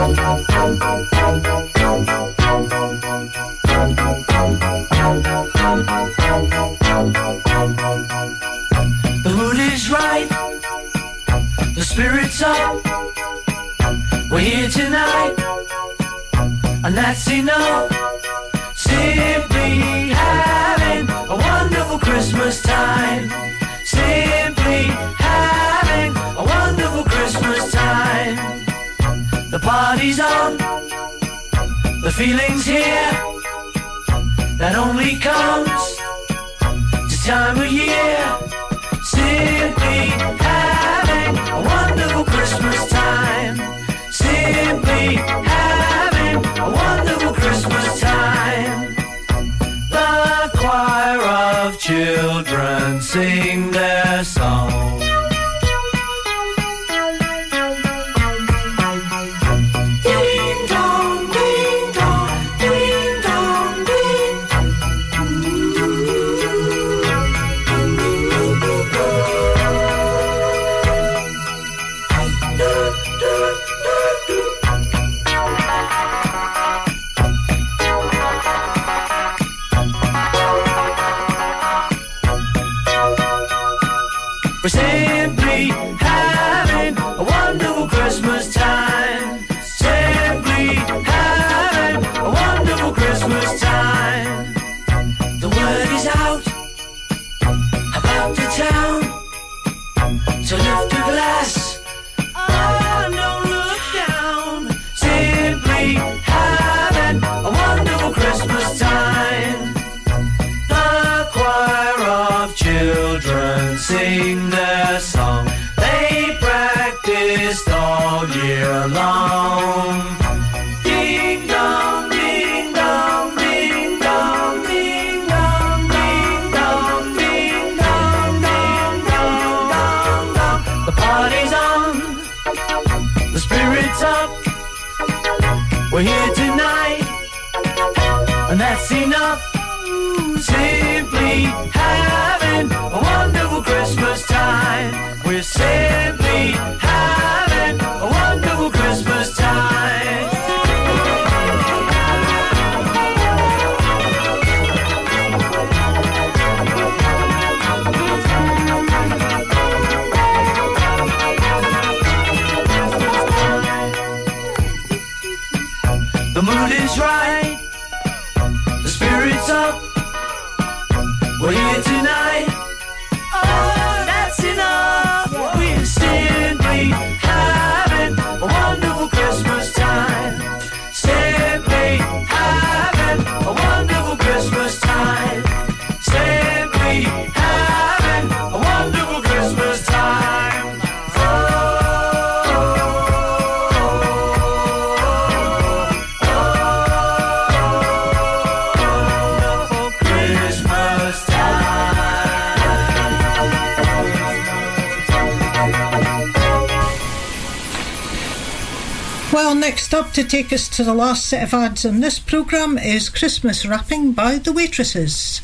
The mood is right, the spirit's up. We're here tonight, and that's enough. Simply party's on, the feeling's here. That only comes this time of year. Simply having a wonderful Christmas time. Simply having a wonderful Christmas time. The choir of children sing their song. Up to take us to the last set of ads on this programme is Christmas Wrapping by the Waitresses.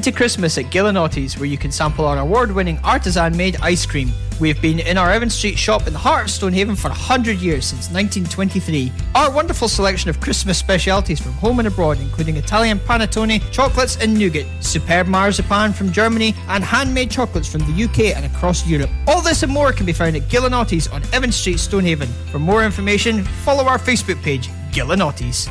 into Christmas at Giulianotti's, where you can sample our award winning artisan made ice cream. We have been in our Evan Street shop in the heart of Stonehaven for 100 years, since 1923. Our wonderful selection of Christmas specialities from home and abroad, including Italian panettone, chocolates, and nougat, superb marzipan from Germany, and handmade chocolates from the UK and across Europe. All this and more can be found at Giulianotti's on Evan Street, Stonehaven. For more information, follow our Facebook page, Giulianotti's.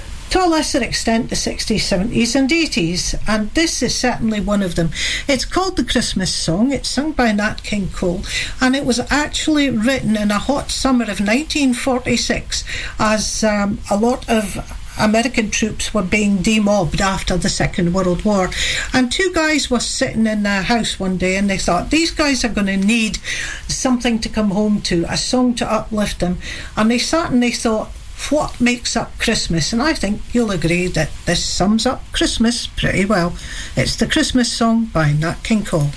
to a lesser extent the 60s, 70s, and 80s, and this is certainly one of them. It's called The Christmas Song. It's sung by Nat King Cole, and it was actually written in a hot summer of 1946 as um, a lot of American troops were being demobbed after the Second World War. And two guys were sitting in their house one day and they thought, these guys are going to need something to come home to, a song to uplift them. And they sat and they thought, what makes up Christmas? And I think you'll agree that this sums up Christmas pretty well. It's the Christmas song by Nat King Cole.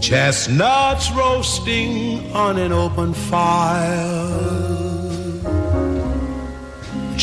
Chestnuts roasting on an open fire.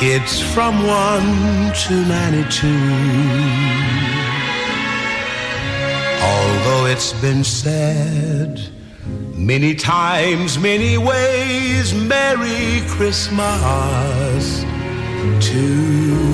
kids from 1 to 92. Although it's been said many times, many ways, Merry Christmas to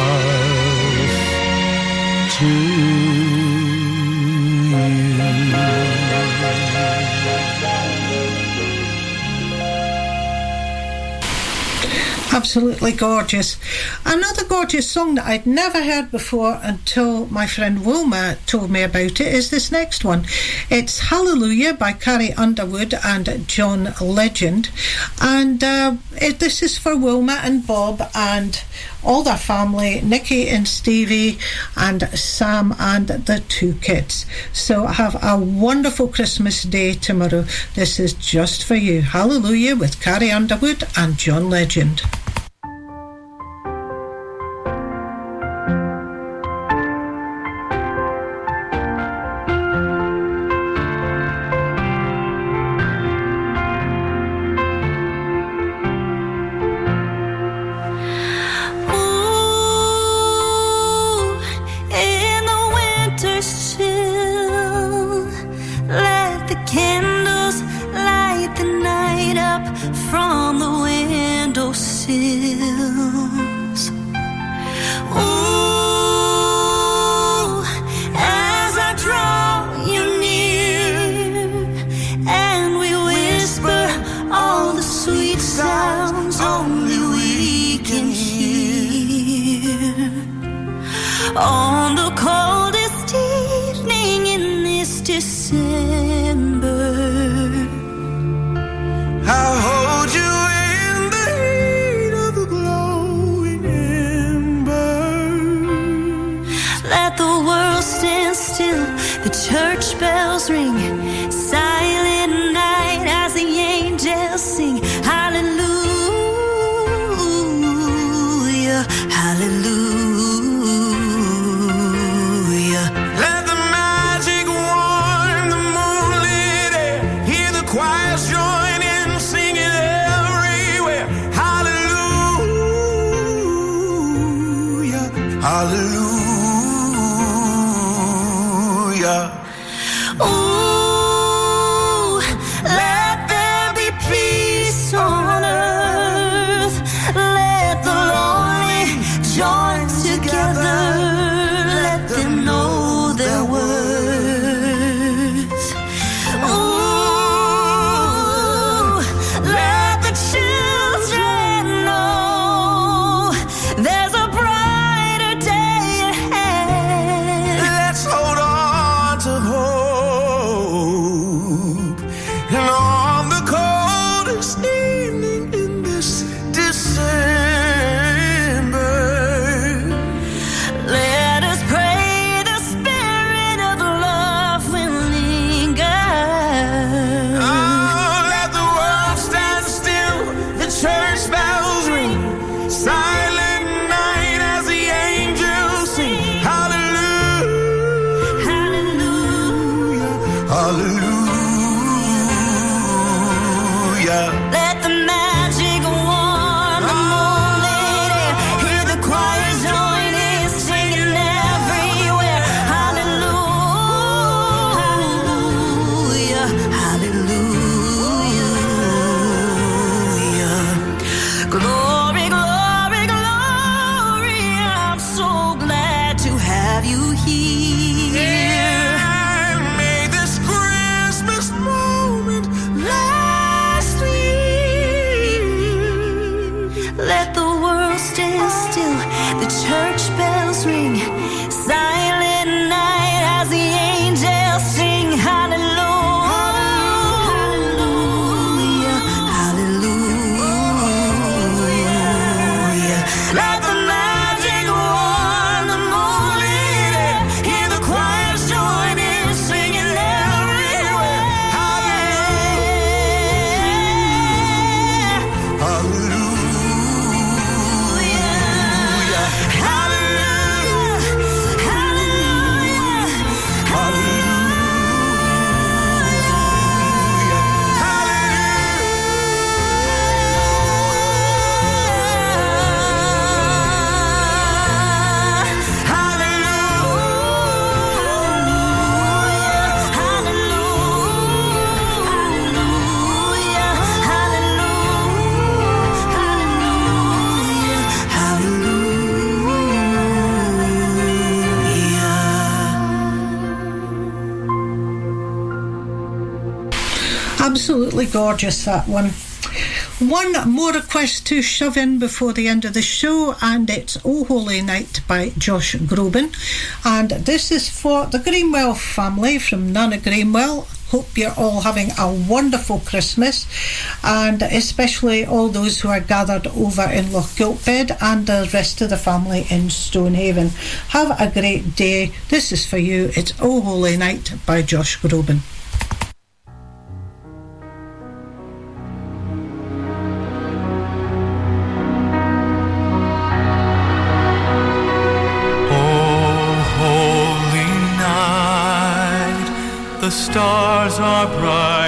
absolutely gorgeous. Another gorgeous song that I'd never heard before until my friend Wilma told me about it is this next one. It's Hallelujah by Carrie Underwood and John Legend. And uh, it, this is for Wilma and Bob and all their family, Nikki and Stevie and Sam and the two kids. So have a wonderful Christmas day tomorrow. This is just for you. Hallelujah with Carrie Underwood and John Legend. Hallelujah. Gorgeous, that one. One more request to shove in before the end of the show, and it's Oh Holy Night by Josh Groban. And this is for the Greenwell family from Nana Greenwell. Hope you're all having a wonderful Christmas, and especially all those who are gathered over in Lochgilphead and the rest of the family in Stonehaven. Have a great day. This is for you. It's Oh Holy Night by Josh Groban. Stars are brightly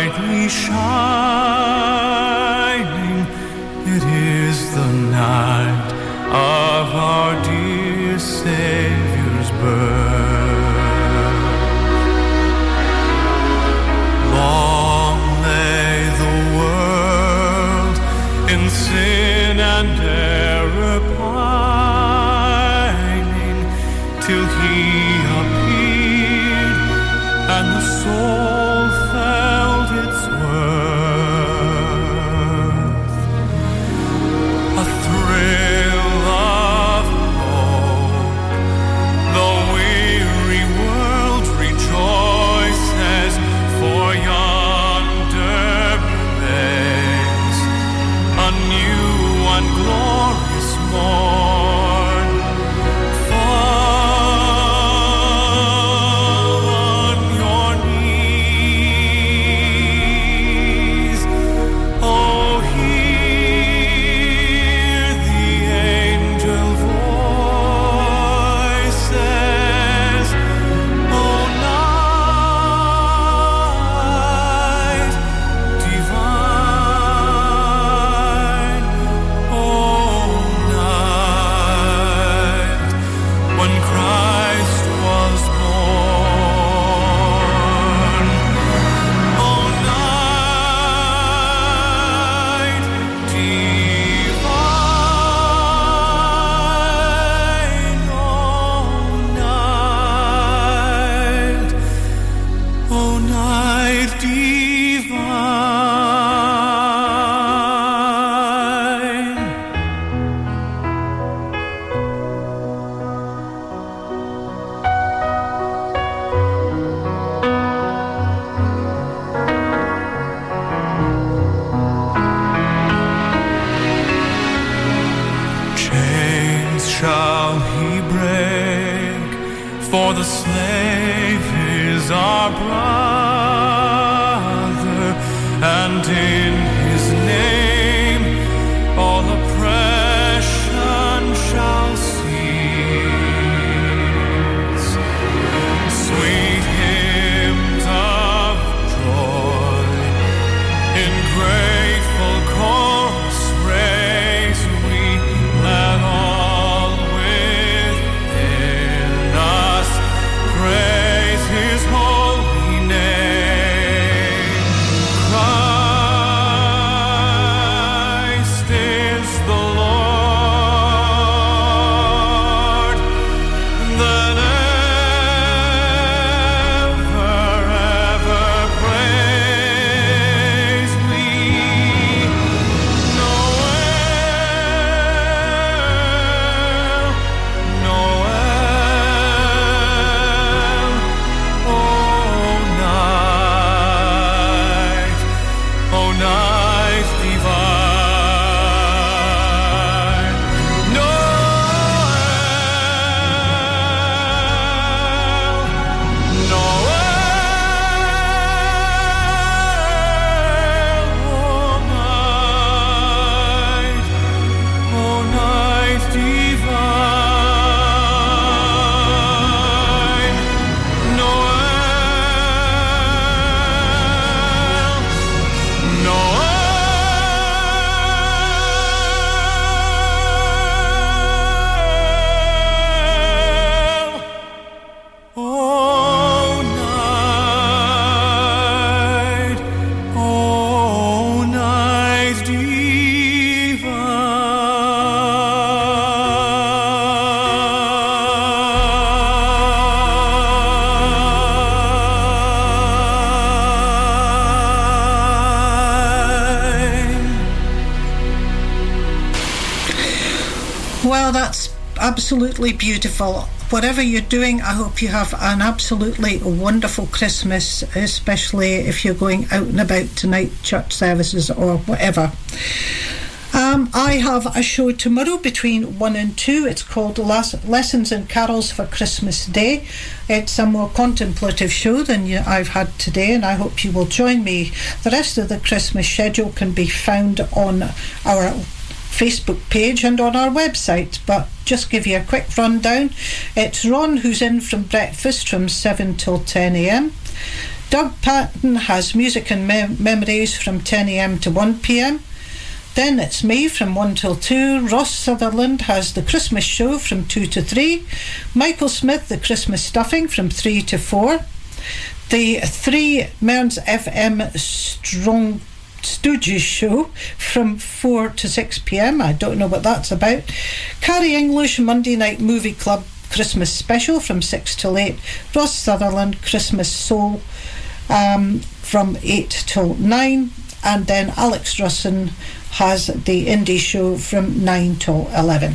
absolutely beautiful. Whatever you're doing, I hope you have an absolutely wonderful Christmas, especially if you're going out and about tonight, church services or whatever. Um, I have a show tomorrow between 1 and 2. It's called Lessons and Carols for Christmas Day. It's a more contemplative show than I've had today, and I hope you will join me. The rest of the Christmas schedule can be found on our Facebook page and on our website. But just give you a quick rundown. It's Ron who's in from breakfast from 7 till 10 a.m. Doug Patton has music and mem- memories from 10 a.m. to 1 p.m. Then it's me from 1 till 2. Ross Sutherland has the Christmas show from 2 to 3. Michael Smith, the Christmas stuffing from 3 to 4. The three Mearns FM Strong Stooges show from 4 to 6 pm. I don't know what that's about. Carrie English Monday Night Movie Club Christmas special from 6 till 8. Ross Sutherland Christmas Soul um, from 8 till 9. And then Alex Russin has the indie show from 9 till 11.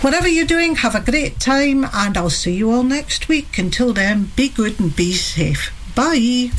Whatever you're doing, have a great time, and I'll see you all next week. Until then, be good and be safe. Bye.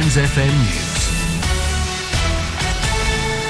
Mearns FM News.